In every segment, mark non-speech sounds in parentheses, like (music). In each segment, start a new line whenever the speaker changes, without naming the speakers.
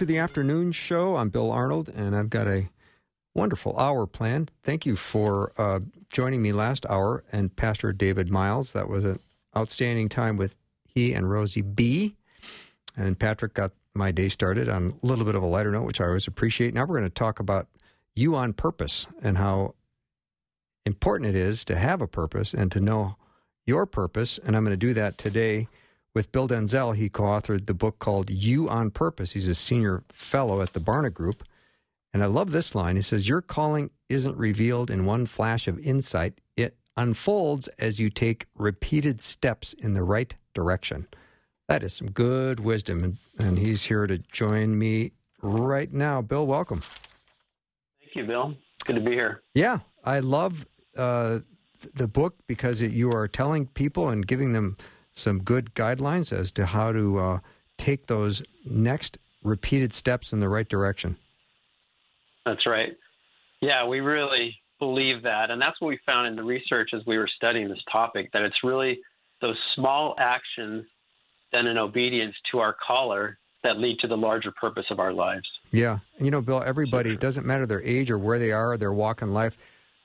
To the afternoon show. I'm Bill Arnold, and I've got a wonderful hour planned. Thank you for uh, joining me last hour and Pastor David Miles. That was an outstanding time with he and Rosie B. And Patrick got my day started on a little bit of a lighter note, which I always appreciate. Now we're going to talk about you on purpose and how important it is to have a purpose and to know your purpose. And I'm going to do that today with Bill Denzel. He co authored the book called You on Purpose. He's a senior fellow at the Barna Group. And I love this line. He says, Your calling isn't revealed in one flash of insight, it unfolds as you take repeated steps in the right direction. That is some good wisdom. And, and he's here to join me right now. Bill, welcome.
Thank you, Bill. Good to be here.
Yeah, I love uh, the book because it, you are telling people and giving them some good guidelines as to how to uh, take those next repeated steps in the right direction.
That's right. Yeah, we really believe that. And that's what we found in the research as we were studying this topic that it's really those small actions done in obedience to our caller that lead to the larger purpose of our lives.
Yeah. You know, Bill, everybody, it doesn't matter their age or where they are, or their walk in life,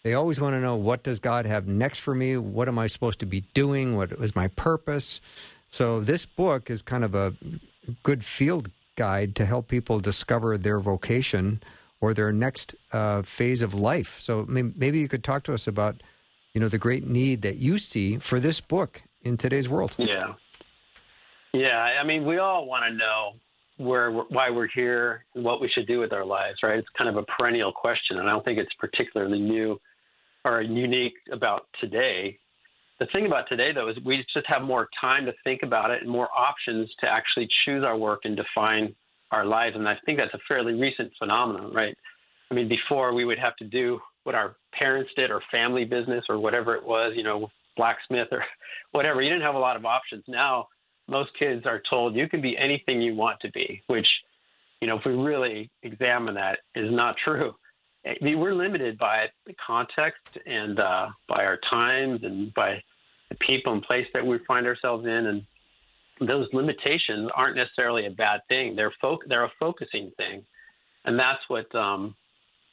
they always want to know what does God have next for me? What am I supposed to be doing? What is my purpose? So this book is kind of a good field guide to help people discover their vocation or their next uh, phase of life. So maybe you could talk to us about, you know, the great need that you see for this book in today's world.
Yeah. Yeah, I mean, we all want to know where why we're here and what we should do with our lives, right? It's kind of a perennial question, and I don't think it's particularly new or unique about today. The thing about today, though, is we just have more time to think about it and more options to actually choose our work and define our lives. And I think that's a fairly recent phenomenon, right? I mean, before we would have to do what our parents did or family business or whatever it was, you know, blacksmith or (laughs) whatever. You didn't have a lot of options. Now, most kids are told you can be anything you want to be, which, you know, if we really examine that, is not true. I mean, we're limited by the context and uh, by our times and by the people and place that we find ourselves in, and those limitations aren't necessarily a bad thing. They're fo- they're a focusing thing, and that's what um,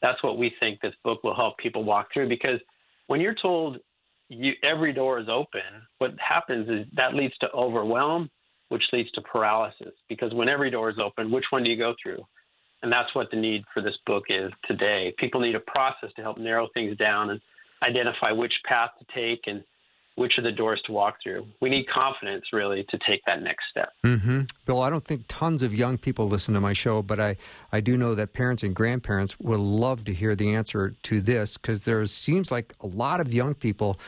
that's what we think this book will help people walk through. Because when you're told you, every door is open, what happens is that leads to overwhelm, which leads to paralysis. Because when every door is open, which one do you go through? And that's what the need for this book is today. People need a process to help narrow things down and identify which path to take and which are the doors to walk through. We need confidence, really, to take that next step.
Mm-hmm. Bill, I don't think tons of young people listen to my show, but I, I do know that parents and grandparents will love to hear the answer to this because there seems like a lot of young people,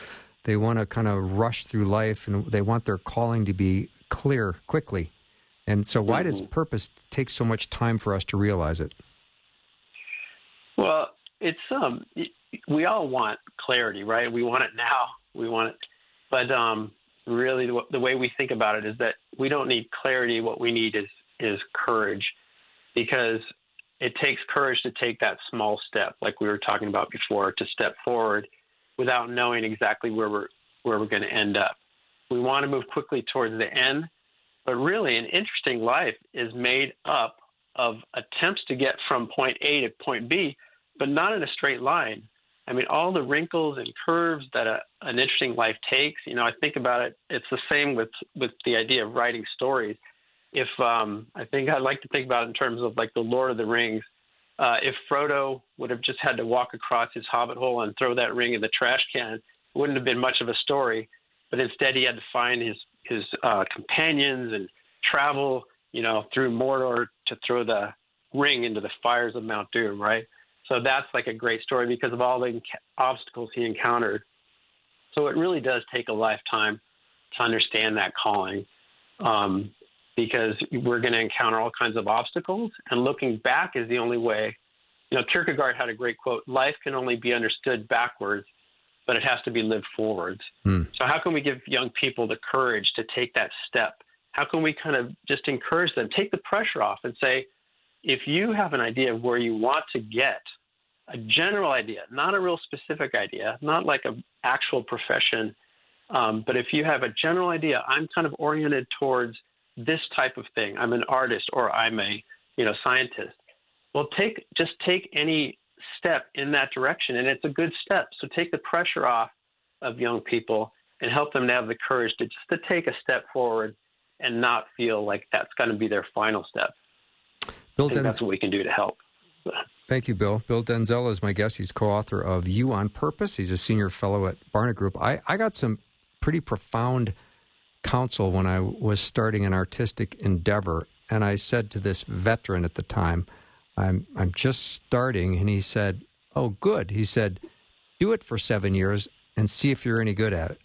they want to kind of rush through life and they want their calling to be clear quickly. And so, why mm-hmm. does purpose take so much time for us to realize it?
Well, it's um, we all want clarity, right? We want it now. We want it, but um, really, the, the way we think about it is that we don't need clarity. What we need is is courage, because it takes courage to take that small step, like we were talking about before, to step forward without knowing exactly where we're where we're going to end up. We want to move quickly towards the end, but really, an interesting life is made up of attempts to get from point A to point B, but not in a straight line. I mean, all the wrinkles and curves that a, an interesting life takes. You know, I think about it. It's the same with with the idea of writing stories. If um, I think I'd like to think about it in terms of like the Lord of the Rings. Uh, if Frodo would have just had to walk across his hobbit hole and throw that ring in the trash can, it wouldn't have been much of a story. But instead, he had to find his his uh, companions and travel, you know, through Mordor to throw the ring into the fires of Mount Doom, right? So that's like a great story because of all the obstacles he encountered. So it really does take a lifetime to understand that calling. Um, because we're going to encounter all kinds of obstacles, and looking back is the only way. You know, Kierkegaard had a great quote life can only be understood backwards, but it has to be lived forwards. Mm. So, how can we give young people the courage to take that step? How can we kind of just encourage them, take the pressure off, and say, if you have an idea of where you want to get, a general idea, not a real specific idea, not like an actual profession, um, but if you have a general idea, I'm kind of oriented towards this type of thing. I'm an artist or I'm a you know scientist. Well, take just take any step in that direction, and it's a good step. So take the pressure off of young people and help them to have the courage to just to take a step forward and not feel like that's going to be their final step. Bill Denz- that's what we can do to help.
Thank you, Bill. Bill Denzel is my guest. He's co-author of You on Purpose. He's a senior fellow at Barna Group. I, I got some pretty profound counsel when I was starting an artistic endeavor, and I said to this veteran at the time, "I'm I'm just starting," and he said, "Oh, good." He said, "Do it for seven years and see if you're any good at it."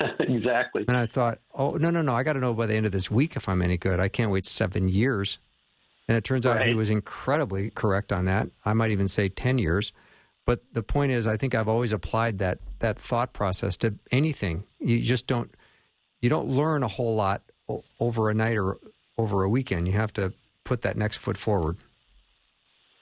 (laughs)
exactly.
And I thought, "Oh, no, no, no! I got to know by the end of this week if I'm any good. I can't wait seven years." And it turns out right. he was incredibly correct on that. I might even say ten years. But the point is, I think I've always applied that that thought process to anything. You just don't you don't learn a whole lot over a night or over a weekend. You have to put that next foot forward.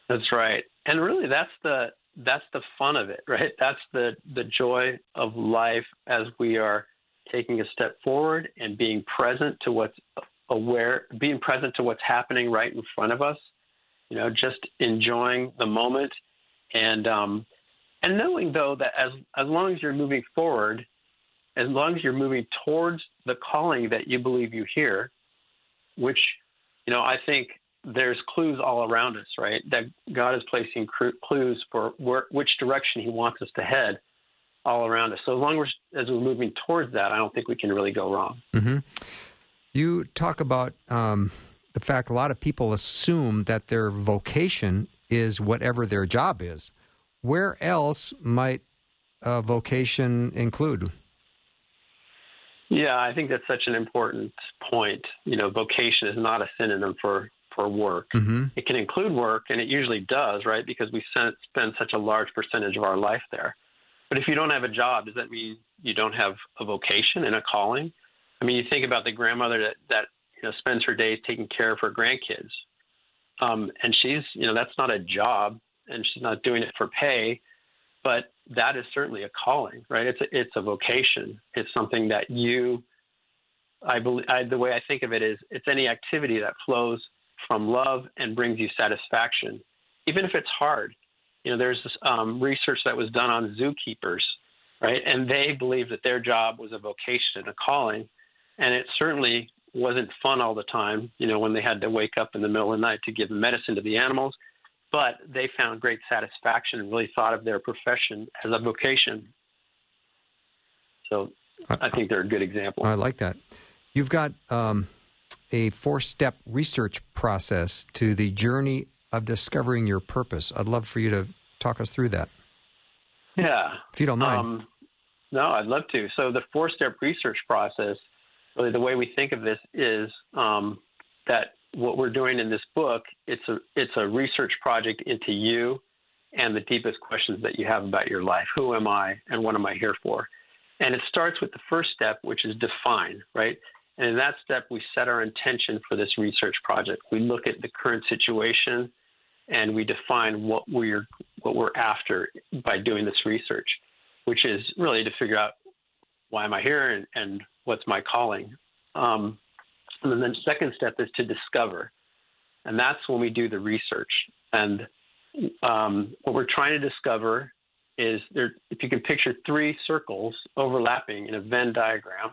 That's right. And really that's the that's the fun of it, (laughs) right? That's the the joy of life as we are taking a step forward and being present to what's aware being present to what's happening right in front of us. You know, just enjoying the moment and um and knowing though that as as long as you're moving forward, as long as you're moving towards the calling that you believe you hear, which, you know, I think there's clues all around us, right? That God is placing clues for where, which direction He wants us to head all around us. So as long as, as we're moving towards that, I don't think we can really go wrong.
Mm-hmm. You talk about um, the fact a lot of people assume that their vocation is whatever their job is. Where else might a vocation include?
Yeah, I think that's such an important point. You know, vocation is not a synonym for for work. Mm-hmm. It can include work, and it usually does, right? Because we spend such a large percentage of our life there. But if you don't have a job, does that mean you don't have a vocation and a calling? I mean, you think about the grandmother that that you know spends her days taking care of her grandkids, um, and she's you know that's not a job, and she's not doing it for pay but that is certainly a calling, right? It's a, it's a vocation. It's something that you, I believe, I, the way I think of it is, it's any activity that flows from love and brings you satisfaction, even if it's hard. You know, there's this um, research that was done on zookeepers, right? And they believed that their job was a vocation and a calling, and it certainly wasn't fun all the time. You know, when they had to wake up in the middle of the night to give medicine to the animals but they found great satisfaction and really thought of their profession as a vocation. So I think they're a good example.
I like that. You've got um, a four step research process to the journey of discovering your purpose. I'd love for you to talk us through that.
Yeah.
If you don't mind. Um,
no, I'd love to. So, the four step research process, really the way we think of this is um, that what we're doing in this book, it's a it's a research project into you and the deepest questions that you have about your life. Who am I and what am I here for? And it starts with the first step, which is define, right? And in that step, we set our intention for this research project. We look at the current situation and we define what we're what we're after by doing this research, which is really to figure out why am I here and, and what's my calling. Um, and then the second step is to discover. And that's when we do the research. And um, what we're trying to discover is there, if you can picture three circles overlapping in a Venn diagram,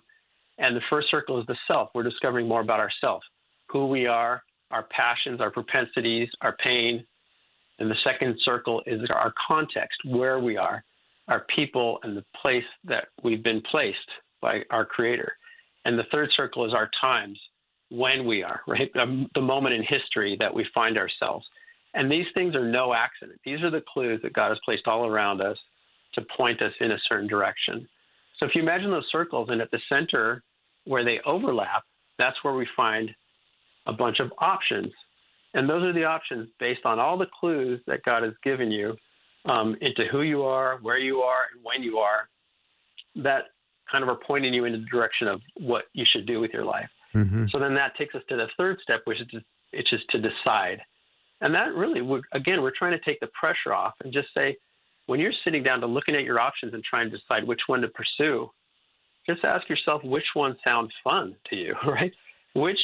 and the first circle is the self. We're discovering more about ourselves, who we are, our passions, our propensities, our pain. And the second circle is our context, where we are, our people, and the place that we've been placed by our Creator. And the third circle is our times, when we are, right? The moment in history that we find ourselves. And these things are no accident. These are the clues that God has placed all around us to point us in a certain direction. So if you imagine those circles, and at the center where they overlap, that's where we find a bunch of options. And those are the options based on all the clues that God has given you um, into who you are, where you are, and when you are, that kind of are pointing you in the direction of what you should do with your life. Mm-hmm. So then that takes us to the third step, which is to, to decide. And that really, again, we're trying to take the pressure off and just say, when you're sitting down to looking at your options and trying to decide which one to pursue, just ask yourself which one sounds fun to you, (laughs) right? Which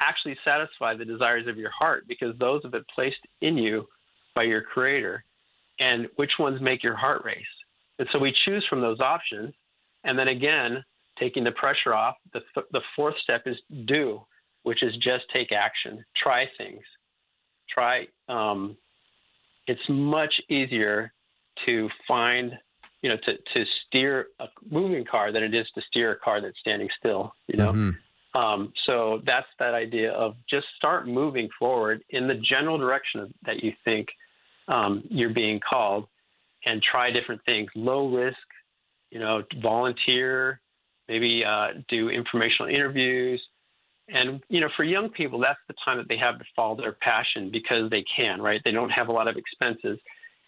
actually satisfy the desires of your heart because those have been placed in you by your creator and which ones make your heart race. And so we choose from those options. And then again, taking the pressure off, the, th- the fourth step is do, which is just take action, try things. Try, um, it's much easier to find, you know, to, to steer a moving car than it is to steer a car that's standing still, you know? Mm-hmm. Um, so that's that idea of just start moving forward in the general direction that you think um, you're being called and try different things. Low risk, you know, volunteer, maybe uh, do informational interviews. And, you know, for young people, that's the time that they have to follow their passion because they can, right? They don't have a lot of expenses.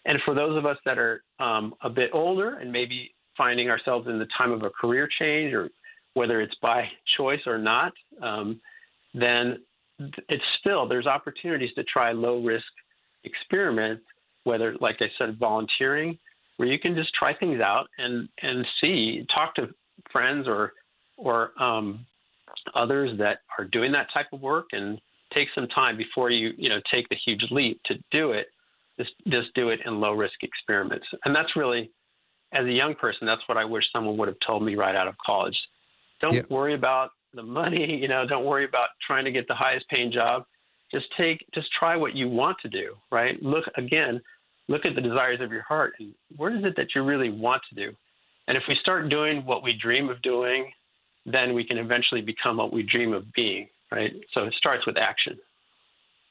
And for those of us that are um, a bit older and maybe finding ourselves in the time of a career change or whether it's by choice or not, um, then it's still, there's opportunities to try low risk experiments, whether, like I said, volunteering, where you can just try things out and, and see, talk to friends or, or um, others that are doing that type of work and take some time before you, you know, take the huge leap to do it. Just, just do it in low risk experiments. And that's really, as a young person, that's what I wish someone would have told me right out of college. Don't yeah. worry about the money, (laughs) you know, don't worry about trying to get the highest paying job just take just try what you want to do right look again look at the desires of your heart and what is it that you really want to do and if we start doing what we dream of doing then we can eventually become what we dream of being right so it starts with action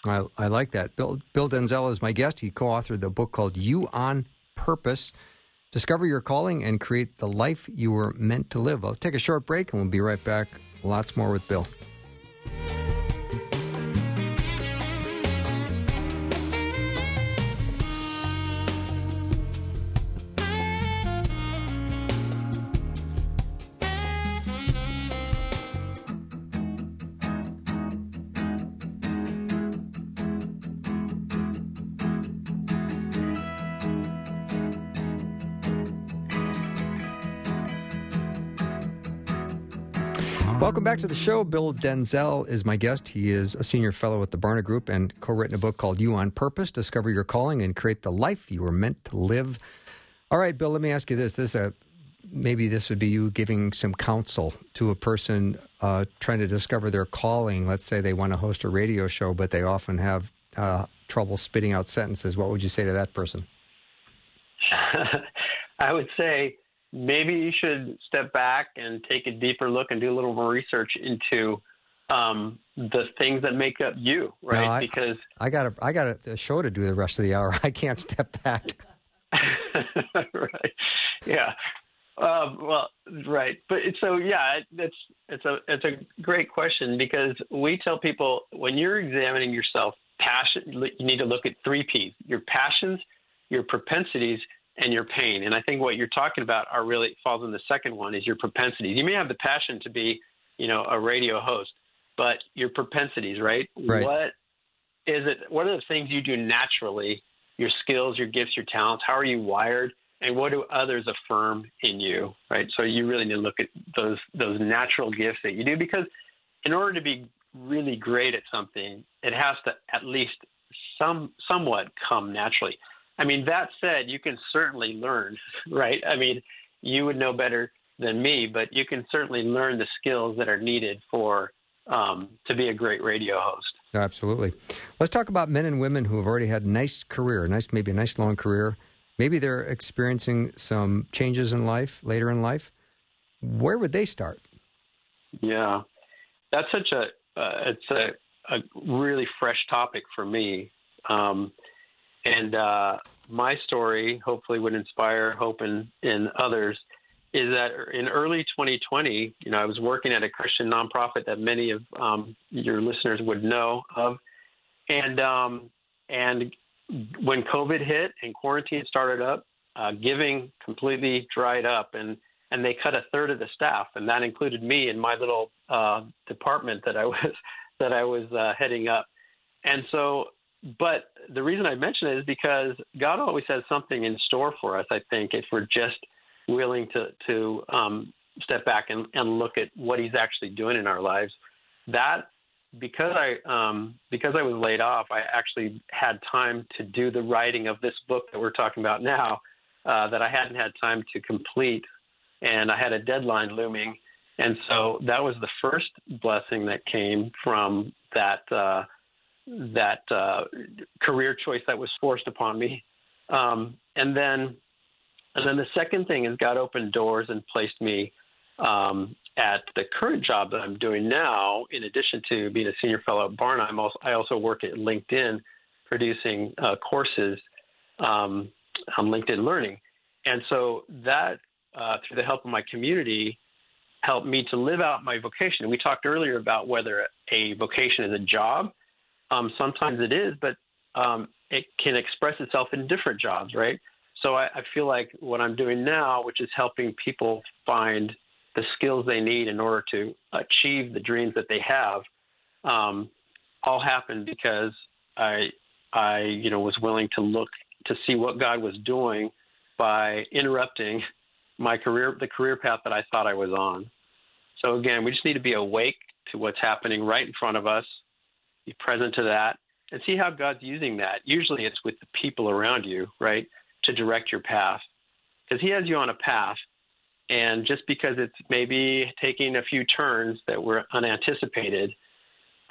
I, I like that. Bill, Bill Denzel is my guest. He co authored the book called You on Purpose Discover Your Calling and Create the Life You Were Meant to Live. I'll take a short break and we'll be right back. Lots more with Bill. Welcome back to the show. Bill Denzel is my guest. He is a senior fellow at the Barna Group and co written a book called You on Purpose Discover Your Calling and Create the Life You Were Meant to Live. All right, Bill, let me ask you this. This a, Maybe this would be you giving some counsel to a person uh, trying to discover their calling. Let's say they want to host a radio show, but they often have uh, trouble spitting out sentences. What would you say to that person? (laughs)
I would say maybe you should step back and take a deeper look and do a little more research into um, the things that make up you, right? No,
I,
because
I got a I got a, show to do the rest of the hour. (laughs) I can't step back. (laughs)
right. Yeah. Um, well, right. But so yeah, it's it's a it's a great question because we tell people when you're examining yourself, passion you need to look at three P's: your passions, your propensities, and your pain. And I think what you're talking about are really falls in the second one is your propensities. You may have the passion to be, you know, a radio host, but your propensities, right?
right.
What is it? What are the things you do naturally? Your skills, your gifts, your talents. How are you wired? And what do others affirm in you, right? So you really need to look at those those natural gifts that you do because in order to be really great at something, it has to at least some somewhat come naturally. I mean, that said, you can certainly learn, (laughs) right? I mean, you would know better than me, but you can certainly learn the skills that are needed for um, to be a great radio host.
Absolutely. Let's talk about men and women who have already had a nice career, nice maybe a nice long career. Maybe they're experiencing some changes in life later in life. Where would they start?
Yeah, that's such a uh, it's a, a really fresh topic for me. Um, and uh, my story hopefully would inspire hope in, in others. is that in early 2020, you know, I was working at a Christian nonprofit that many of um, your listeners would know of, and um, and when COVID hit and quarantine started up, uh, giving completely dried up, and and they cut a third of the staff, and that included me and my little uh, department that I (laughs) was that I was uh, heading up, and so. But the reason I mention it is because God always has something in store for us. I think if we're just willing to to um, step back and, and look at what He's actually doing in our lives, that because I um, because I was laid off, I actually had time to do the writing of this book that we're talking about now uh, that I hadn't had time to complete, and I had a deadline looming, and so that was the first blessing that came from that uh, that uh, career choice that was forced upon me, um, and then and then the second thing is God opened doors and placed me um, at the current job that I'm doing now, in addition to being a senior fellow at Barna, I'm also, I also work at LinkedIn producing uh, courses um, on LinkedIn Learning. And so that, uh, through the help of my community, helped me to live out my vocation. We talked earlier about whether a vocation is a job. Um, sometimes it is, but um, it can express itself in different jobs, right? So I, I feel like what I'm doing now, which is helping people find the skills they need in order to achieve the dreams that they have, um, all happened because I, I, you know, was willing to look to see what God was doing by interrupting my career, the career path that I thought I was on. So again, we just need to be awake to what's happening right in front of us, be present to that, and see how God's using that. Usually, it's with the people around you, right, to direct your path, because He has you on a path and just because it's maybe taking a few turns that were unanticipated,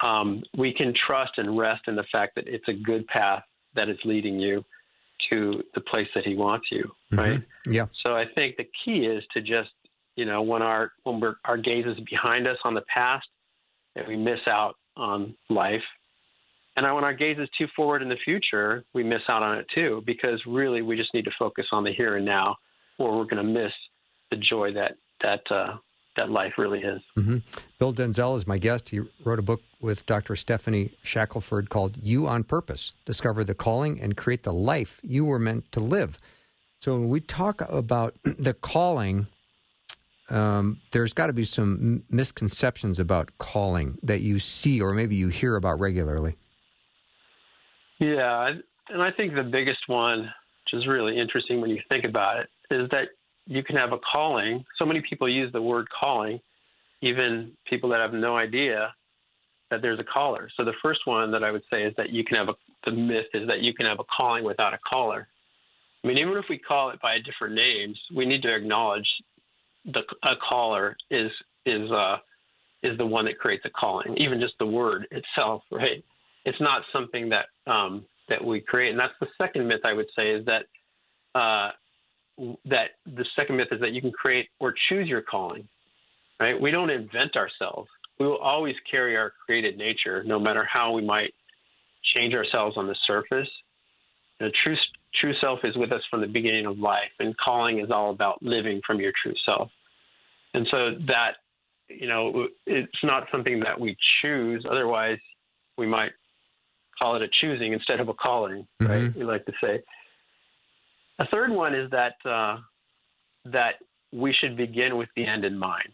um, we can trust and rest in the fact that it's a good path that is leading you to the place that He wants you. Mm-hmm. Right?
Mm-hmm. Yeah.
So I think the key is to just you know when our when we're, our gaze is behind us on the past, that we miss out on life. And when our gaze is too forward in the future, we miss out on it too, because really we just need to focus on the here and now, or we're going to miss the joy that that uh, that life really is.
Mm-hmm. Bill Denzel is my guest. He wrote a book with Dr. Stephanie Shackelford called "You on Purpose: Discover the Calling and Create the Life You Were Meant to Live." So when we talk about (clears throat) the calling, um, there's got to be some misconceptions about calling that you see or maybe you hear about regularly.
Yeah, and I think the biggest one, which is really interesting when you think about it, is that you can have a calling. So many people use the word calling, even people that have no idea that there's a caller. So the first one that I would say is that you can have a the myth is that you can have a calling without a caller. I mean, even if we call it by different names, we need to acknowledge the a caller is is uh is the one that creates a calling. Even just the word itself, right? It's not something that um, that we create, and that's the second myth I would say is that uh, that the second myth is that you can create or choose your calling, right? We don't invent ourselves. We will always carry our created nature, no matter how we might change ourselves on the surface. The true true self is with us from the beginning of life, and calling is all about living from your true self. And so that, you know, it's not something that we choose. Otherwise, we might call it a choosing instead of a calling, right? Mm-hmm. We like to say. A third one is that uh, that we should begin with the end in mind.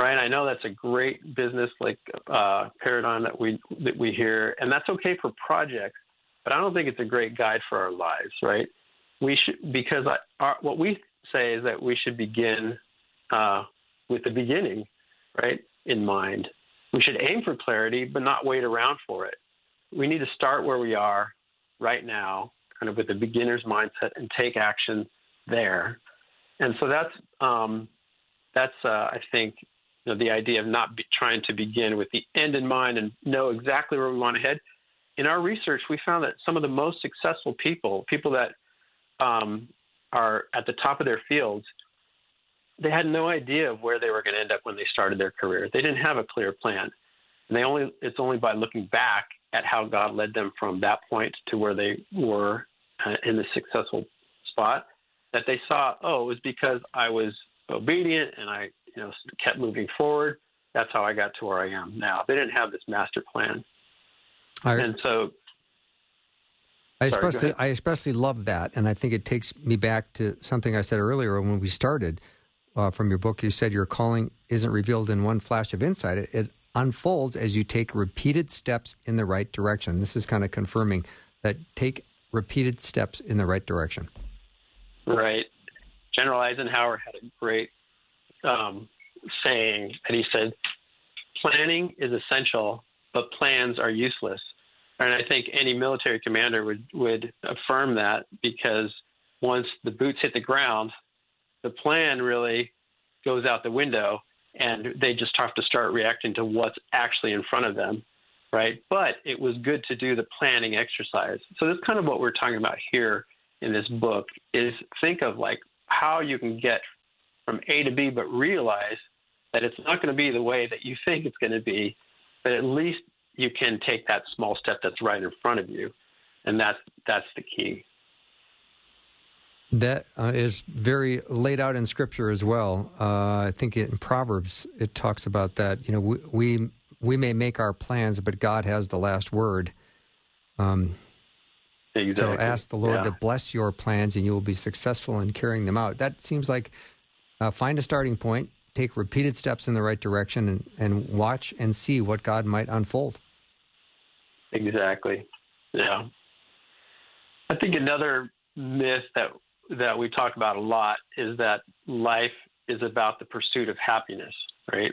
Right? I know that's a great business like uh, paradigm that we that we hear, and that's okay for projects, but I don't think it's a great guide for our lives. Right? We should because I, our, what we say is that we should begin uh, with the beginning, right, in mind. We should aim for clarity, but not wait around for it. We need to start where we are right now kind of with a beginner's mindset and take action there. And so that's um, that's uh, I think you know, the idea of not trying to begin with the end in mind and know exactly where we want to head. In our research, we found that some of the most successful people, people that um, are at the top of their fields, they had no idea of where they were going to end up when they started their career. They didn't have a clear plan. And they only it's only by looking back at how God led them from that point to where they were uh, in the successful spot that they saw, oh, it was because I was obedient and I, you know, kept moving forward. That's how I got to where I am now. They didn't have this master plan,
I,
and so
I
Sorry,
especially. I especially love that, and I think it takes me back to something I said earlier when we started. Uh, from your book, you said your calling isn't revealed in one flash of insight. It, it unfolds as you take repeated steps in the right direction. This is kind of confirming that take repeated steps in the right direction.
Right. General Eisenhower had a great um, saying, and he said, "Planning is essential, but plans are useless." And I think any military commander would would affirm that because once the boots hit the ground, the plan really goes out the window, and they just have to start reacting to what's actually in front of them. Right. But it was good to do the planning exercise. So that's kind of what we're talking about here in this book is think of like how you can get from A to B, but realize that it's not going to be the way that you think it's going to be, but at least you can take that small step that's right in front of you, and that's that's the key.
That uh, is very laid out in Scripture as well. Uh, I think in Proverbs it talks about that. You know, we we, we may make our plans, but God has the last word. Um,
Exactly.
So ask the Lord
Yeah.
to bless your plans, and you will be successful in carrying them out. That seems like uh, find a starting point, take repeated steps in the right direction, and, and watch and see what God might unfold.
Exactly. Yeah. I think another myth that that we talk about a lot is that life is about the pursuit of happiness, right?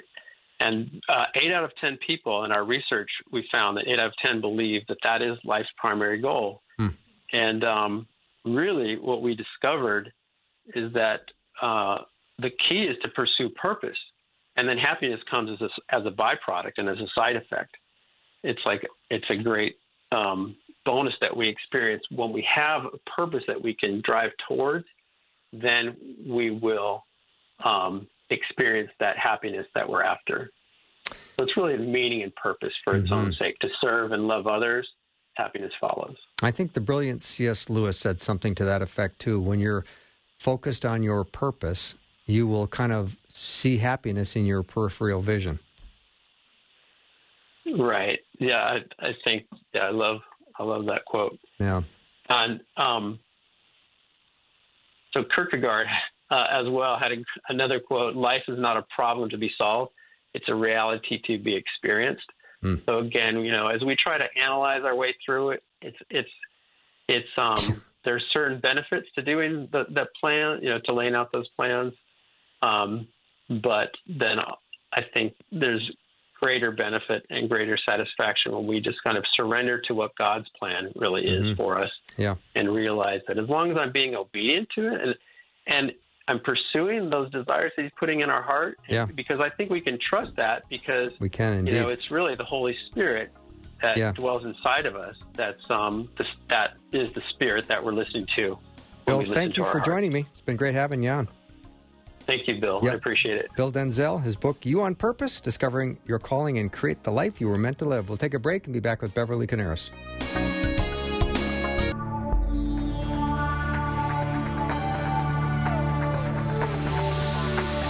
And uh, eight out of ten people in our research, we found that eight out of ten believe that that is life's primary goal.
Hmm.
And um, really, what we discovered is that uh, the key is to pursue purpose, and then happiness comes as a, as a byproduct and as a side effect. It's like it's a great um, bonus that we experience when we have a purpose that we can drive towards. Then we will um, experience that happiness that we're after. So it's really meaning and purpose for its own sake to serve and love others. Happiness follows.
I think the brilliant C.S. Lewis said something to that effect too. When you're focused on your purpose, you will kind of see happiness in your peripheral vision.
Right. Yeah, I, I think yeah, I love I love that quote.
Yeah.
And um, so Kierkegaard uh, as well had a, another quote: "Life is not a problem to be solved; it's a reality to be experienced."
Hmm.
So again, you know, as we try to analyze our way through it, it's it's it's um, (laughs) there's certain benefits to doing the, the plan, you know, to laying out those plans, um, but then I think there's greater benefit and greater satisfaction when we just kind of surrender to what God's plan really is
Mhm.
for us
Yeah.
and realize that as long as I'm being obedient to it and and I'm pursuing those desires that He's putting in our heart,
Yeah.
because I think we can trust that because
We can indeed.
you know it's really the Holy Spirit that
Yeah.
dwells inside of us. That's um the, that is the Spirit that we're listening to.
Bill,
we
thank you for
heart.
joining me. It's been great having you on.
Thank you, Bill.
Yep.
I appreciate it.
Bill Denzel, his book, You on Purpose Discovering Your Calling and Create the Life You Were Meant to Live. We'll take a break and be back with Beverly Coniaris.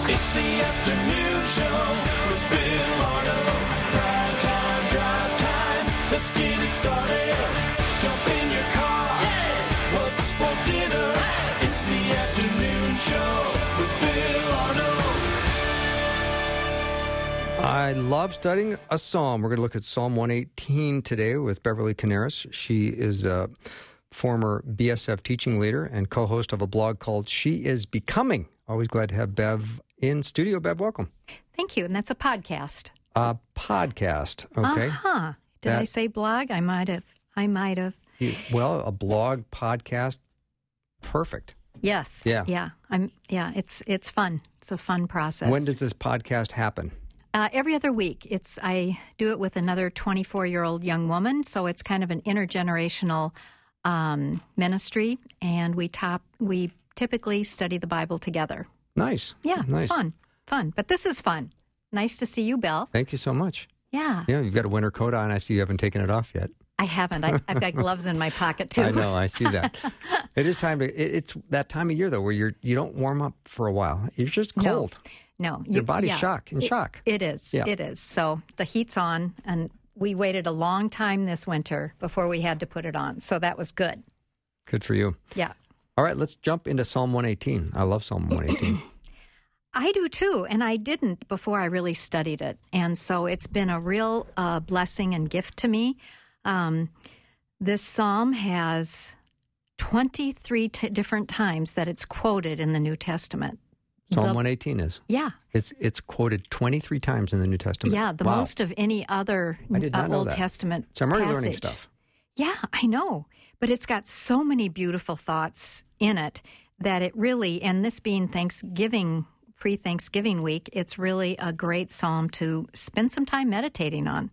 It's the afternoon show with Bill Arno. Prime time, drive time. Let's get it started.
I love studying a psalm. We're going to look at Psalm 118 today with Beverly Coniaris. She is a former BSF teaching leader and co host of a blog called She is Becoming. Always glad to have Bev in studio. Bev, welcome.
Thank you. And that's a podcast.
A podcast. Okay.
Uh huh. Did I say blog? I might have. I might have.
You- Well, a blog, podcast, perfect.
Yes.
Yeah.
Yeah. I'm. Yeah. It's it's fun. It's a fun process.
When does this podcast happen?
Uh, every other week. It's I do it with another 24 year old young woman, so it's kind of an intergenerational um, ministry, and we top we typically study the Bible together.
Nice.
Yeah.
Nice.
Fun. Fun. But this is fun. Nice to see you, Bill.
Thank you so much.
Yeah.
Yeah, you've got a winter coat on. I see you haven't taken it off yet.
I haven't. I, I've got gloves in my pocket too. (laughs)
I know. I see that. (laughs) it is time to. It, it's that time of year though, where you're you don't warm up for a while. You're just cold.
No,
Your
you-
body's
yeah.
shock in
It-
shock.
It is.
Yeah.
It is. So the heat's on, and we waited a long time this winter before we had to put it on. So that was good.
Good for you.
Yeah.
All right, let's jump into Psalm 118. I love Psalm 118. (clears throat)
I do too, and I didn't before I really studied it, and so it's been a real uh, blessing and gift to me. Um, this psalm has twenty three t- different times that it's quoted in the New Testament.
Psalm
The-
118 is.
Yeah,
It's it's quoted 23 times in the New Testament.
yeah, the
Wow.
most of any other
I did not
uh,
know
Old
that.
Testament.
So I'm already learning
passage.
stuff.
Yeah, I know. But it's got so many beautiful thoughts in it that it really, and this being Thanksgiving, pre Thanksgiving week, it's really a great psalm to spend some time meditating on.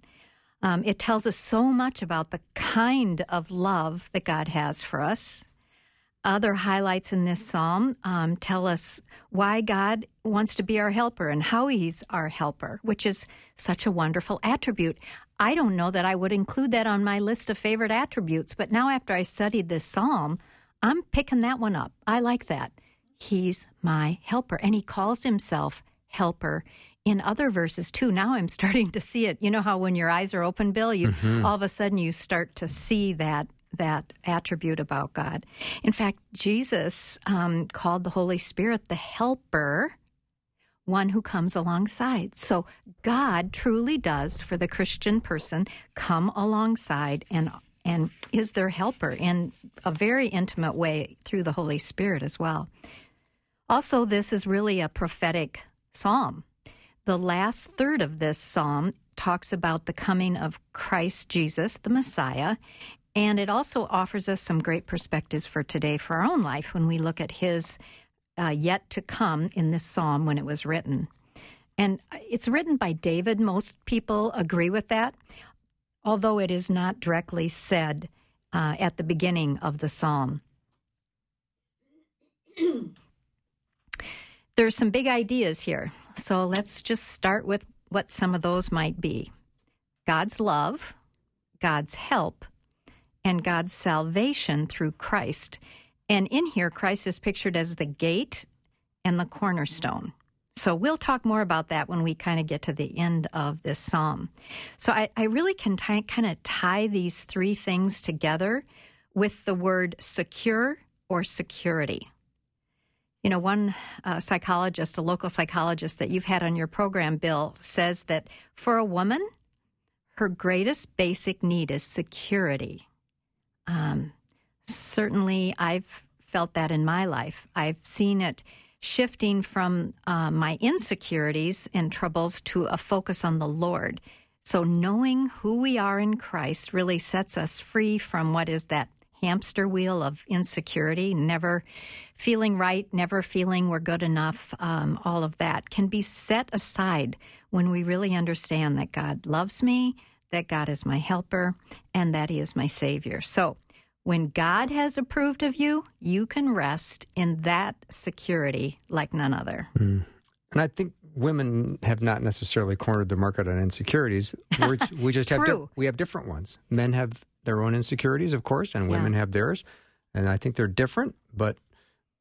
Um, it tells us so much about the kind of love that God has for us. Other highlights in this psalm um, tell us why God wants to be our helper and how He's our helper, which is such a wonderful attribute. I don't know that I would include that on my list of favorite attributes, but now after I studied this psalm, I'm picking that one up. I like that. He's my helper, and He calls Himself helper in other verses too. Now I'm (laughs) starting to see it. You know how when your eyes are open, Bill, you all of a sudden you start to see that that attribute about God. In fact, Jesus um, called the Holy Spirit the helper, one who comes alongside. So God truly does, for the Christian person, come alongside and and is their helper in a very intimate way through the Holy Spirit as well. Also, this is really a prophetic psalm. The last third of this psalm talks about the coming of Christ Jesus, the Messiah, and it also offers us some great perspectives for today for our own life when we look at his uh, yet to come in this psalm when it was written. And it's written by David. Most people agree with that, although it is not directly said uh, at the beginning of the psalm. (clears throat) There's some big ideas here. So let's just start with what some of those might be God's love, God's help, and God's salvation through Christ. And in here, Christ is pictured as the gate and the cornerstone. So we'll talk more about that when we kind of get to the end of this psalm. So I, I really can tie, kind of tie these three things together with the word secure or security. You know, one uh, psychologist, a local psychologist that you've had on your program, Bill, says that for a woman, her greatest basic need is security. Um, certainly, I've felt that in my life. I've seen it shifting from uh, my insecurities and troubles to a focus on the Lord. So, knowing who we are in Christ really sets us free from what is that hamster wheel of insecurity, never feeling right, never feeling we're good enough. Um, all of that can be set aside when we really understand that God loves me, that God is my helper, and that He is my Savior. So, when God has approved of you, you can rest in that security like none other. Hmm.
And I think women have not necessarily cornered the market on insecurities. We're, we just have di- we have different ones. Men have their own insecurities, of course, and women have theirs, and I think they're different. But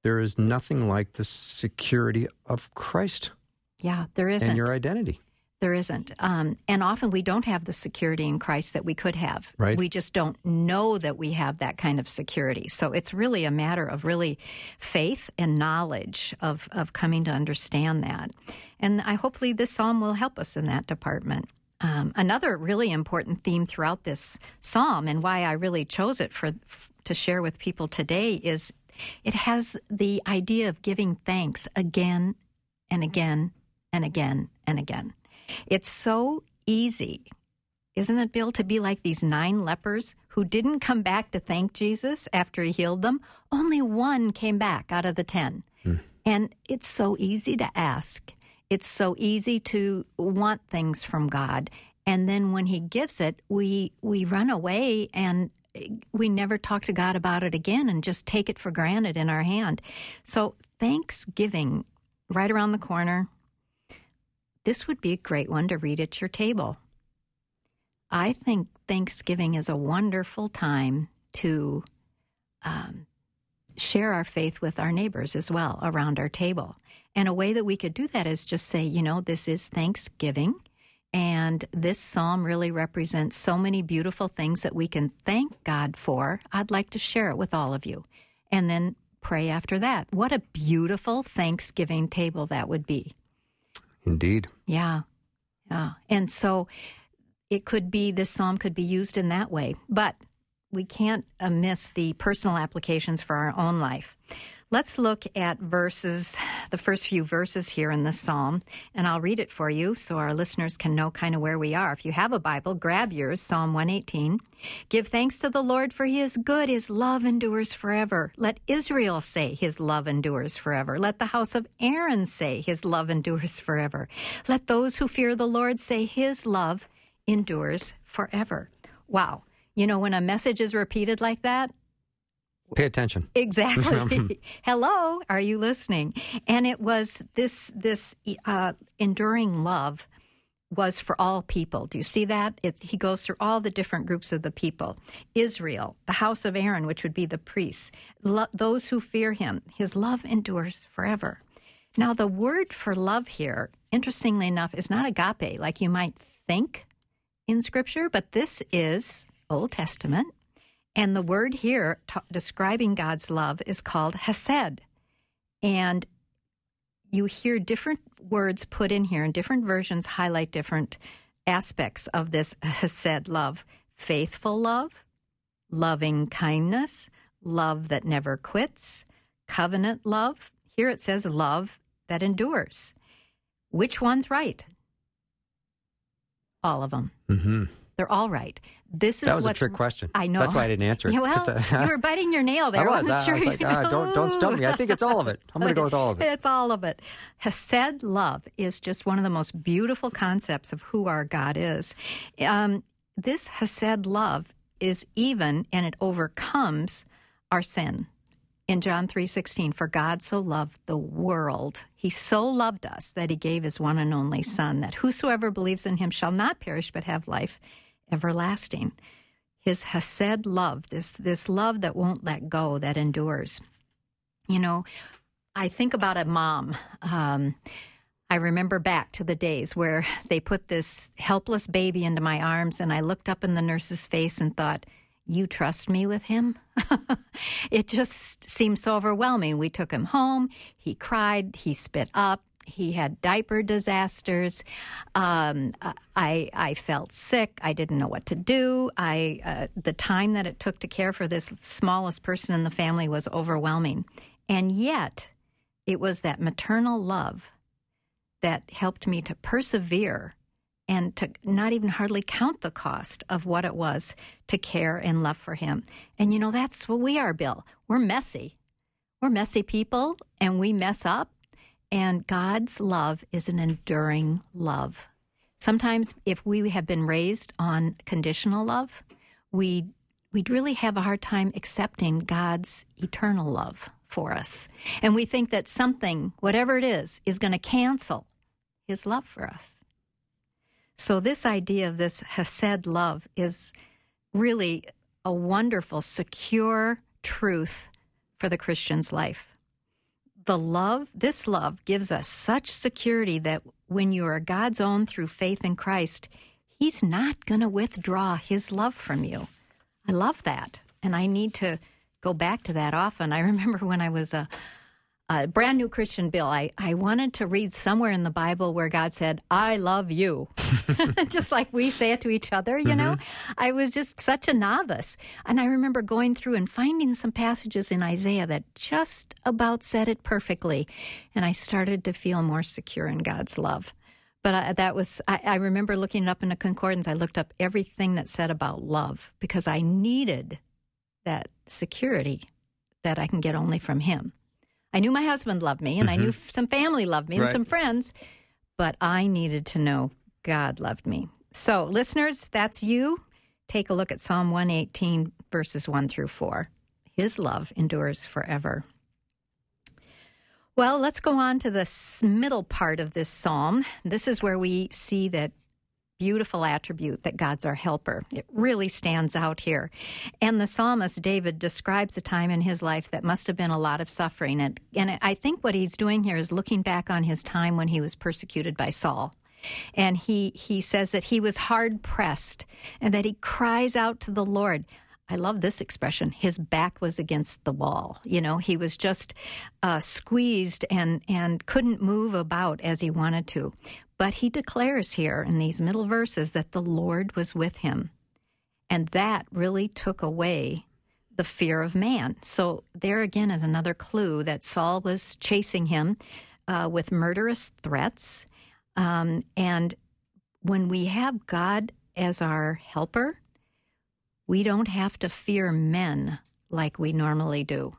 there is nothing like the security of Christ
Yeah, there isn't.
and your identity.
There isn't. Um, and often we don't have the security in Christ that we could have.
Right.
We just don't know that we have that kind of security. So it's really a matter of really faith and knowledge of, of coming to understand that. And I hopefully this psalm will help us in that department. Um, another really important theme throughout this psalm, and why I really chose it for to share with people today, is it has the idea of giving thanks again and again and again and again. It's so easy, isn't it, Bill, to be like these nine lepers who didn't come back to thank Jesus after he healed them? Only one came back out of the ten. Hmm. And it's so easy to ask. It's so easy to want things from God. And then when he gives it, we we run away and we never talk to God about it again and just take it for granted in our hand. So Thanksgiving right around the corner. This would be a great one to read at your table. I think Thanksgiving is a wonderful time to um, share our faith with our neighbors as well around our table. And a way that we could do that is just say, you know, this is Thanksgiving. And this psalm really represents so many beautiful things that we can thank God for. I'd like to share it with all of you. And then pray after that. What a beautiful Thanksgiving table that would be.
Indeed.
Yeah. Yeah. And so it could be, this psalm could be used in that way. But we can't uh, miss the personal applications for our own life. Let's look at verses, the first few verses here in the psalm, and I'll read it for you so our listeners can know kind of where we are. If you have a Bible, grab yours, Psalm 118. Give thanks to the Lord, for he is good, his love endures forever. Let Israel say, his love endures forever. Let the house of Aaron say, his love endures forever. Let those who fear the Lord say, his love endures forever. Wow. You know, when a message is repeated like that,
Pay attention. (laughs)
Exactly. (laughs) Hello, are you listening? And it was this this uh, enduring love was for all people. Do you see that? It, he goes through all the different groups of the people. Israel, the house of Aaron, which would be the priests, lo- those who fear him. His love endures forever. Now, the word for love here, interestingly enough, is not agape like you might think in Scripture, but this is Old Testament. And the word here t- describing God's love is called hesed. And you hear different words put in here, and different versions highlight different aspects of this hesed love faithful love, loving kindness, love that never quits, covenant love. Here it says love that endures. Which one's right? All of them.
Mm-hmm.
They're all right. This is
That was a
what's-
trick question.
I know.
That's why I didn't answer it.
Yeah, well,
uh,
you were biting your nail there. (laughs)
I was.
wasn't
I
sure.
was like, ah, don't don't stump me. I think it's all of it. I'm going to go (laughs) with all of it.
It's all of it. Hesed love is just one of the most beautiful concepts of who our God is. Um, this Hesed love is even, and it overcomes our sin. In John 3:16, for God so loved the world, he so loved us that he gave his one and only son that whosoever believes in him shall not perish but have life everlasting. His Hesed love, this this love that won't let go, that endures. You know, I think about a mom. Um, I remember back to the days where they put this helpless baby into my arms, and I looked up in the nurse's face and thought, You trust me with him? (laughs) it just seemed so overwhelming. We took him home. He cried. He spit up. He had diaper disasters. Um, I I felt sick. I didn't know what to do. I uh, the time that it took to care for this smallest person in the family was overwhelming, and yet it was that maternal love that helped me to persevere and to not even hardly count the cost of what it was to care and love for him. And you know, that's what we are, Bill. We're messy. We're messy people and we mess up. And God's love is an enduring love. Sometimes, if we have been raised on conditional love, we we'd really have a hard time accepting God's eternal love for us. And we think that something, whatever it is, is going to cancel his love for us. So, this idea of this Hesed love is really a wonderful, secure truth for the Christian's life. The love, this love gives us such security that when you are God's own through faith in Christ, He's not going to withdraw His love from you. I love that. And I need to go back to that often. I (laughs) remember when I was a, a brand new Christian, Bill, I, I wanted to read somewhere in the Bible where God said, I love you. (laughs) (laughs) just like we say it to each other, you know? Mm-hmm. I was just such a novice. And I remember going through and finding some passages in Isaiah that just about said it perfectly. And I started to feel more secure in God's love. But I, that was, I, I remember looking it up in a concordance. I looked up everything that said about love because I needed that security that I can get only from Him. I knew my husband loved me and I knew mm-hmm. some family loved me and
Right.
some friends, but I needed to know God loved me. So, listeners, that's you. Take a look at Psalm 118, verses 1 through 4. His love endures forever. Well, let's go on to the middle part of this psalm. This is where we see that beautiful attribute that God's our helper. It really stands out here. And the psalmist David describes a time in his life that must have been a lot of suffering. And, and I think what he's doing here is looking back on his time when he was persecuted by Saul. And he, he says that he was hard pressed and that he cries out to the Lord. I love this expression. His back was against the wall. You know, he was just uh, squeezed and and couldn't move about as he wanted to. But he declares here in these middle verses that the Lord was with him. And that really took away the fear of man. So there again is another clue that Saul was chasing him uh, with murderous threats. Um, and when we have God as our helper, we don't have to fear men like we normally do.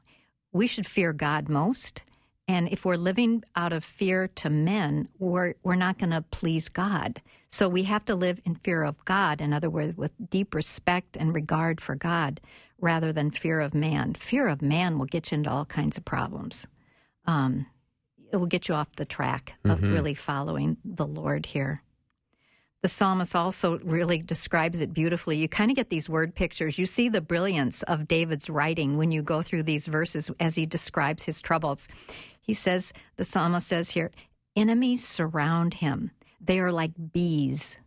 We should fear God most and if we're living out of fear to men, we're, we're not going to please God. So we have to live in fear of God, in other words, with deep respect and regard for God rather than fear of man. Fear of man will get you into all kinds of problems. Um, it will get you off the track of mm-hmm. really following the Lord here. The psalmist also really describes it beautifully. You kind of get these word pictures. You see the brilliance of David's writing when you go through these verses as he describes his troubles. He says, the psalmist says here, enemies surround him. They are like bees.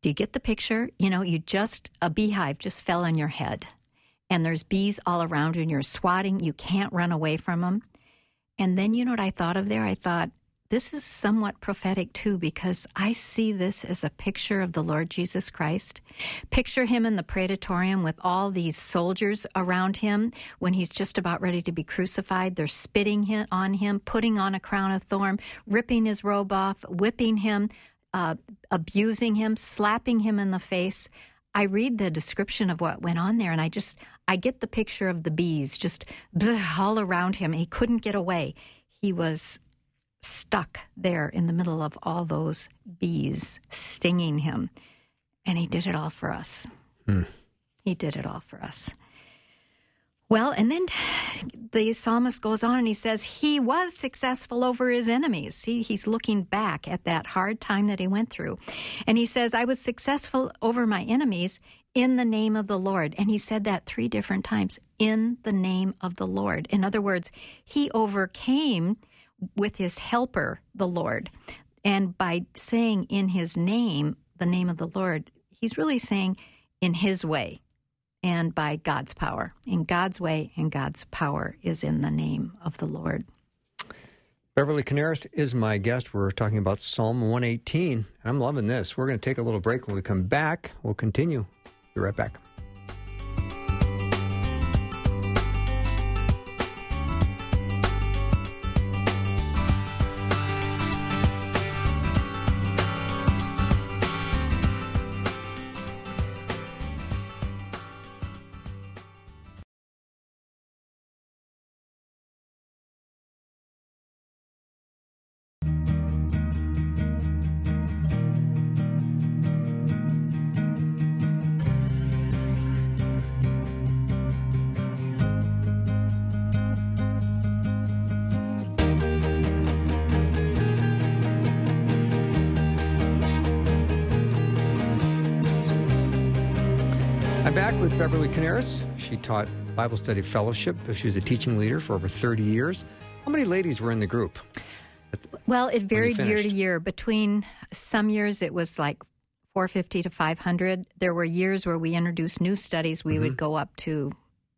Do you get the picture? You know, you just, a beehive just fell on your head, and there's bees all around you, and you're swatting. You can't run away from them. And then, you know what I thought of there? I thought, this is somewhat prophetic too because I see this as a picture of the Lord Jesus Christ. Picture him in the praetorium with all these soldiers around him when he's just about ready to be crucified. They're spitting on him, putting on a crown of thorn, ripping his robe off, whipping him, uh, abusing him, slapping him in the face. I read the description of what went on there and I just I get the picture of the bees just all around him. He couldn't get away. He was stuck there in the middle of all those bees stinging him. And he did it all for us. Mm. He did it all for us. Well, and then the psalmist goes on and he says he was successful over his enemies. See, he's looking back at that hard time that he went through. And he says, I was successful over my enemies in the name of the Lord. And he said that three different times in the name of the Lord. In other words, he overcame with his helper, the Lord. And by saying in his name, the name of the Lord, he's really saying in his way and by God's power. In God's way and God's power is in the name of the Lord.
Beverly Coniaris is my guest. We're talking about Psalm 118. I'm loving this. We're going to take a little break. When we come back, we'll continue. Be right back. Taught Bible Study Fellowship. She was a teaching leader for over 30 years. How many ladies were in the group?
Well, it varied year to year. Between some years, it was like 450 to 500. There were years where we introduced new studies, we mm-hmm. would go up to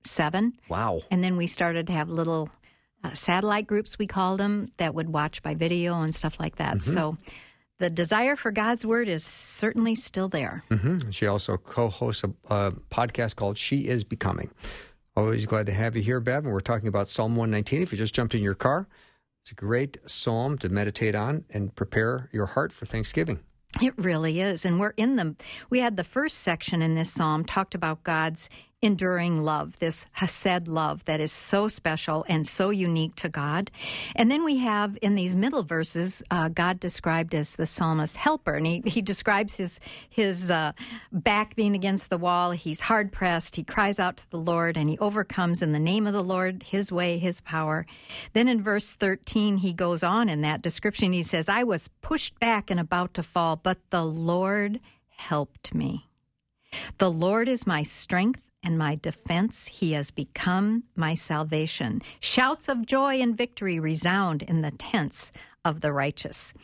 seven.
Wow.
And then we started to have little uh, satellite groups, we called them, that would watch by video and stuff like that. Mm-hmm. So the desire for God's word is certainly still there.
Mm-hmm. She also co hosts a, a, podcast called She Is Becoming. Always glad to have you here, Bev. And we're talking about Psalm 119. If you just jumped in your car, it's a great psalm to meditate on and prepare your heart for Thanksgiving.
It really is. And we're in the, we had the first section in this psalm talked about God's enduring love, this Hesed love that is so special and so unique to God. And then we have in these middle verses, uh, God described as the psalmist's helper, and he, he describes his his uh, back being against the wall. He's hard pressed. He cries out to the Lord, and he overcomes in the name of the Lord, His way, His power. Then in verse thirteen, he goes on in that description. He says, "I was pushed back and about to fall, but the Lord helped me." The Lord is my strength and my defense. He has become my salvation. Shouts of joy and victory resound in the tents of the righteous.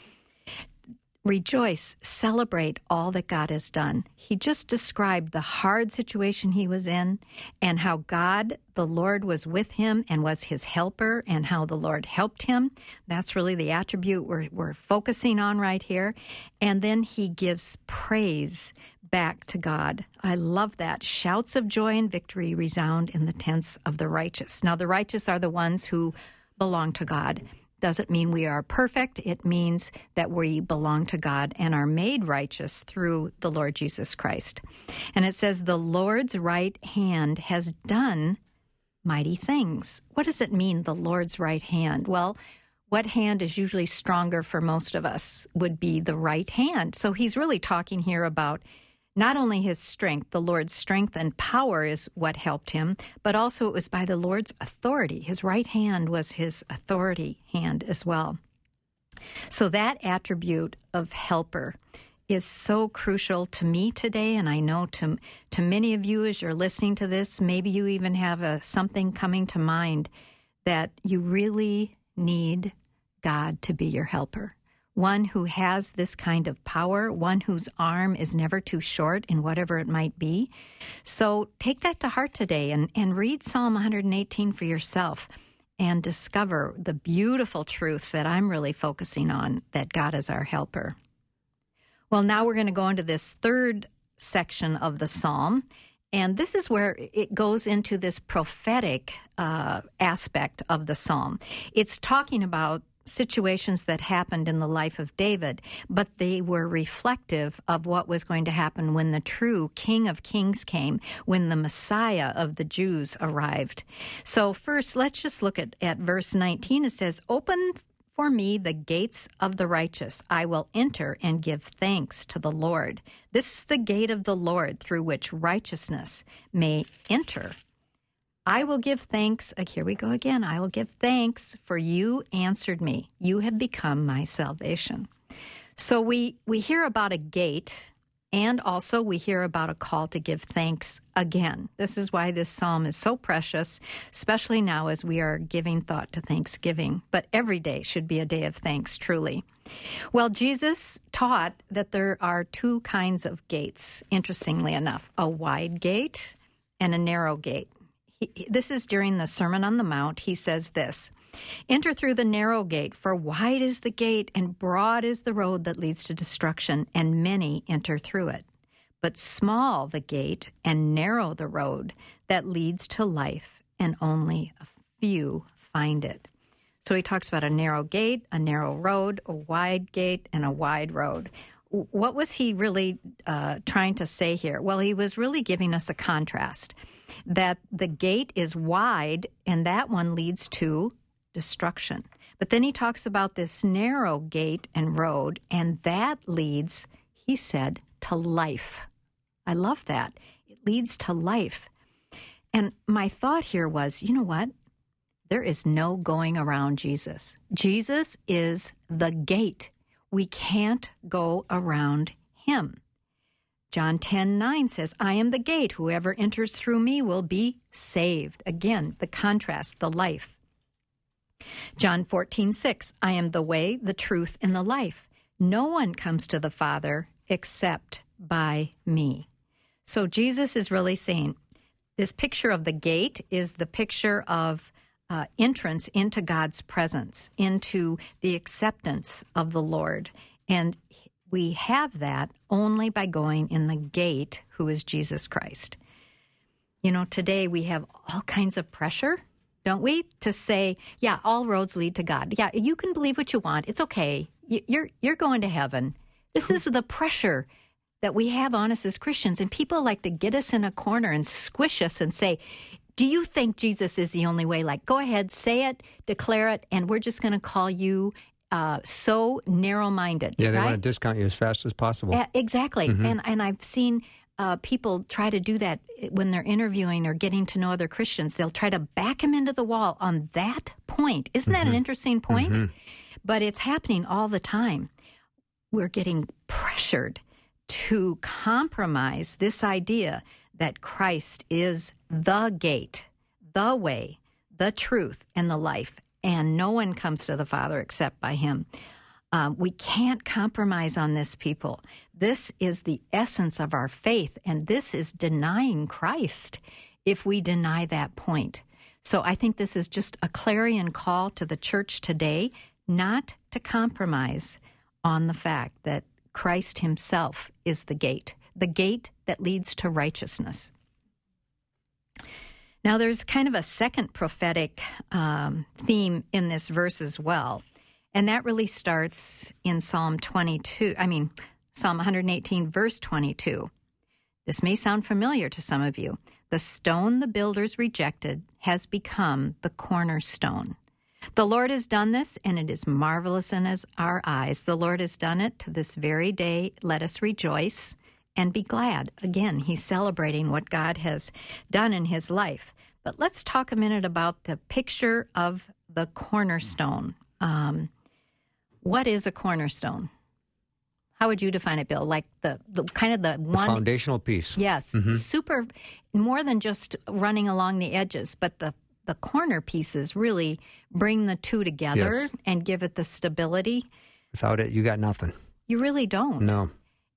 Rejoice, celebrate all that God has done. He just described the hard situation he was in and how God, the Lord, was with him and was his helper and how the Lord helped him. That's really the attribute we're, we're focusing on right here. And then he gives praise back to God. I love that. Shouts of joy and victory resound in the tents of the righteous. Now, the righteous are the ones who belong to God doesn't mean we are perfect. It means that we belong to God and are made righteous through the Lord Jesus Christ. And it says, The Lord's right hand has done mighty things. What does it mean, the Lord's right hand? Well, what hand is usually stronger for most of us would be the right hand. So he's really talking here about not only his strength, the Lord's strength and power is what helped him, but also it was by the Lord's authority. His right hand was his authority hand as well. So that attribute of helper is so crucial to me today, and I know to to many of you as you're listening to this, maybe you even have a something coming to mind that you really need God to be your helper one who has this kind of power, one whose arm is never too short in whatever it might be. So take that to heart today and, and read Psalm 118 for yourself and discover the beautiful truth that I'm really focusing on that God is our helper. Well, now we're going to go into this third section of the psalm. And this is where it goes into this prophetic uh, aspect of the psalm. It's talking about situations that happened in the life of David, but they were reflective of what was going to happen when the true King of Kings came, when the Messiah of the Jews arrived. So, first, let's just look at, at verse 19. It says, Open for me the gates of the righteous. I will enter and give thanks to the Lord. This is the gate of the Lord through which righteousness may enter. I will give thanks. Uh, here we go again. I will give thanks for you answered me. You have become my salvation. So we we hear about a gate and also we hear about a call to give thanks again. This is why this psalm is so precious, especially now as we are giving thought to Thanksgiving. But every day should be a day of thanks, truly. Well, Jesus taught that there are two kinds of gates, interestingly enough a wide gate and a narrow gate he, this is during the Sermon on the Mount. He says this Enter through the narrow gate, for wide is the gate and broad is the road that leads to destruction, and many enter through it. But small the gate and narrow the road that leads to life, and only a few find it. So he talks about a narrow gate, a narrow road, a wide gate, and a wide road. What was he really uh, trying to say here? Well, he was really giving us a contrast that the gate is wide and that one leads to destruction. But then he talks about this narrow gate and road, and that leads, he said, to life. I love that. It leads to life. And my thought here was you know what? There is no going around Jesus. Jesus is the gate. We can't go around him. John 10 9 says, I am the gate. Whoever enters through me will be saved. Again, the contrast, the life. John 14 6, I am the way, the truth, and the life. No one comes to the Father except by me. So Jesus is really saying this picture of the gate is the picture of uh, entrance into God's presence, into the acceptance of the Lord. And we have that only by going in the gate, who is Jesus Christ. You know, today we have all kinds of pressure, don't we, to say, yeah, all roads lead to God. Yeah, you can believe what you want. It's okay. You're you're going to heaven. This is the pressure. that we have on us as Christians. And people like to get us in a corner and squish us and say, Do you think Jesus is the only way? Like, go ahead, say it, declare it, and we're just going to call you uh, so narrow minded.
Yeah, they
right?
want to discount you as fast as possible.
Uh, exactly. And, and I've seen uh, people try to do that when they're interviewing or getting to know other Christians. They'll try to back them into the wall on that point. Isn't that an interesting point? But it's happening all the time. We're getting pressured to compromise this idea that Christ is the gate, the way, the truth, and the life, and no one comes to the Father except by Him. Um, we can't compromise on this, people. This is the essence of our faith, and this is denying Christ if we deny that point. So I think this is just a clarion call to the church today not to compromise on the fact that Christ Himself is the gate, the gate that leads to righteousness. Now, there's kind of a second prophetic um, theme in this verse as well. And that really starts in Psalm 22, I mean, Psalm 118, verse 22. This may sound familiar to some of you. The stone the builders rejected has become the cornerstone. The Lord has done this, and it is marvelous in his, our eyes. The Lord has done it to this very day. Let us rejoice and be glad. Again, he's celebrating what God has done in his life. But let's talk a minute about the picture of the cornerstone. Um, what is a cornerstone? How would you define it, Bill? Like the, the kind of the one
Foundational piece.
Yes, super. More than just running along the edges, but the the corner pieces really bring the two together
Yes.
and give it the stability.
Without it, you got nothing.
You really don't.
No.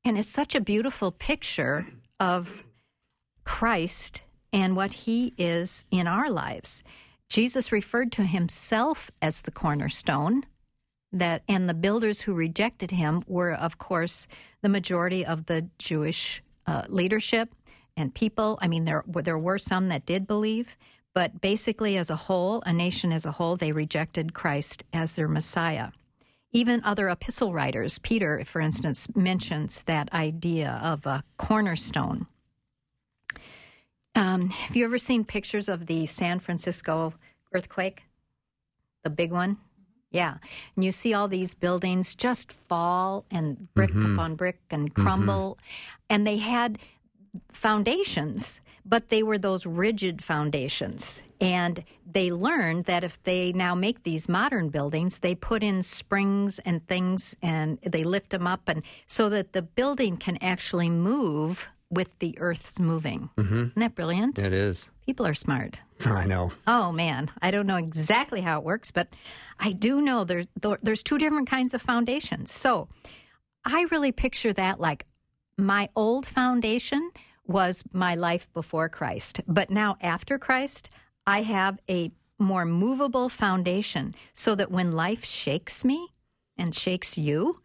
And it's such a beautiful picture of Christ and what he is in our lives. Jesus referred to himself as the cornerstone that and the builders who rejected him were of course the majority of the Jewish uh, leadership and people. I mean there there were some that did believe, but basically as a whole, a nation as a whole, they rejected Christ as their Messiah. Even other epistle writers, Peter, for instance, mentions that idea of a cornerstone. Um, have you ever seen pictures of the San Francisco earthquake? The big one? Mm-hmm. Yeah. And you see all these buildings just fall and brick mm-hmm. upon brick and crumble. Mm-hmm. And they had foundations, but they were those rigid foundations. And they learned that if they now make these modern buildings, they put in springs and things and they lift them up and so that the building can actually move with the earth's moving. Mm-hmm. Isn't that brilliant?
It is.
People are smart. (laughs)
I know.
Oh man, I don't know exactly how it works, but I do know there's there's two different kinds of foundations. So, I really picture that like my old foundation was my life before Christ, but now after Christ, I have a more movable foundation so that when life shakes me and shakes you,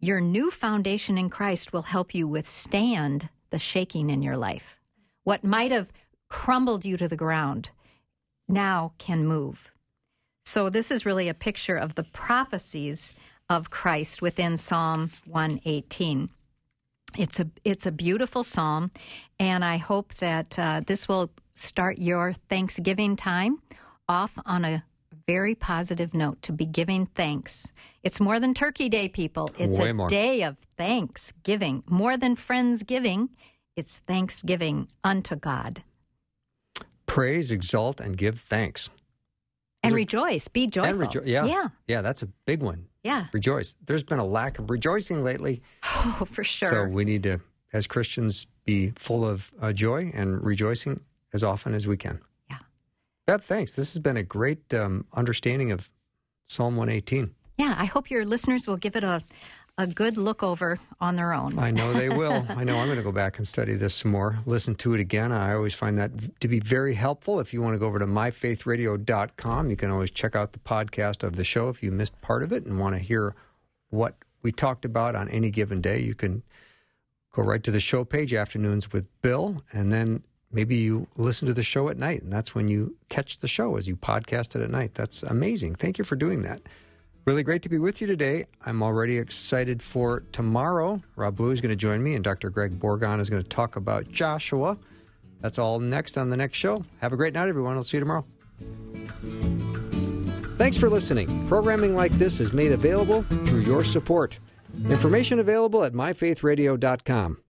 your new foundation in Christ will help you withstand the shaking in your life. What might have crumbled you to the ground now can move. So, this is really a picture of the prophecies of Christ within Psalm 118. It's a it's a beautiful psalm, and I hope that uh, this will start your Thanksgiving time off on a very positive note to be giving thanks. It's more than Turkey Day, people. It's
Way
a
more.
day of thanksgiving, more than Friendsgiving. It's Thanksgiving unto God.
Praise, exalt, and give thanks.
And rejoice, be joyful.
And rejo- yeah.
yeah,
Yeah, that's a big one.
yeah.
Rejoice. There's been a lack of rejoicing lately.
Oh, for sure.
So we need to, as Christians, be full of uh, joy and rejoicing as often as we can.
Yeah.
Beth, thanks. This has been a great um, understanding of Psalm 118.
yeah, I hope your listeners will give it a a good look over on their own.
I know they will. (laughs) I know I'm going to go back and study this some more, listen to it again. I always find that to be very helpful. If you want to go over to myfaithradio.com, you can always check out the podcast of the show if you missed part of it and want to hear what we talked about on any given day. You can go right to the show page, Afternoons with Bill, and then maybe you listen to the show at night, and that's when you catch the show as you podcast it at night. That's amazing. Thank you for doing that. Really great to be with you today. I'm already excited for tomorrow. Rob Blue is going to join me, and Dr. Greg Borgon is going to talk about Joshua. That's all next on the next show. Have a great night, everyone. I'll see you tomorrow. Thanks for listening. Programming like this is made available through your support. Information available at myfaithradio.com.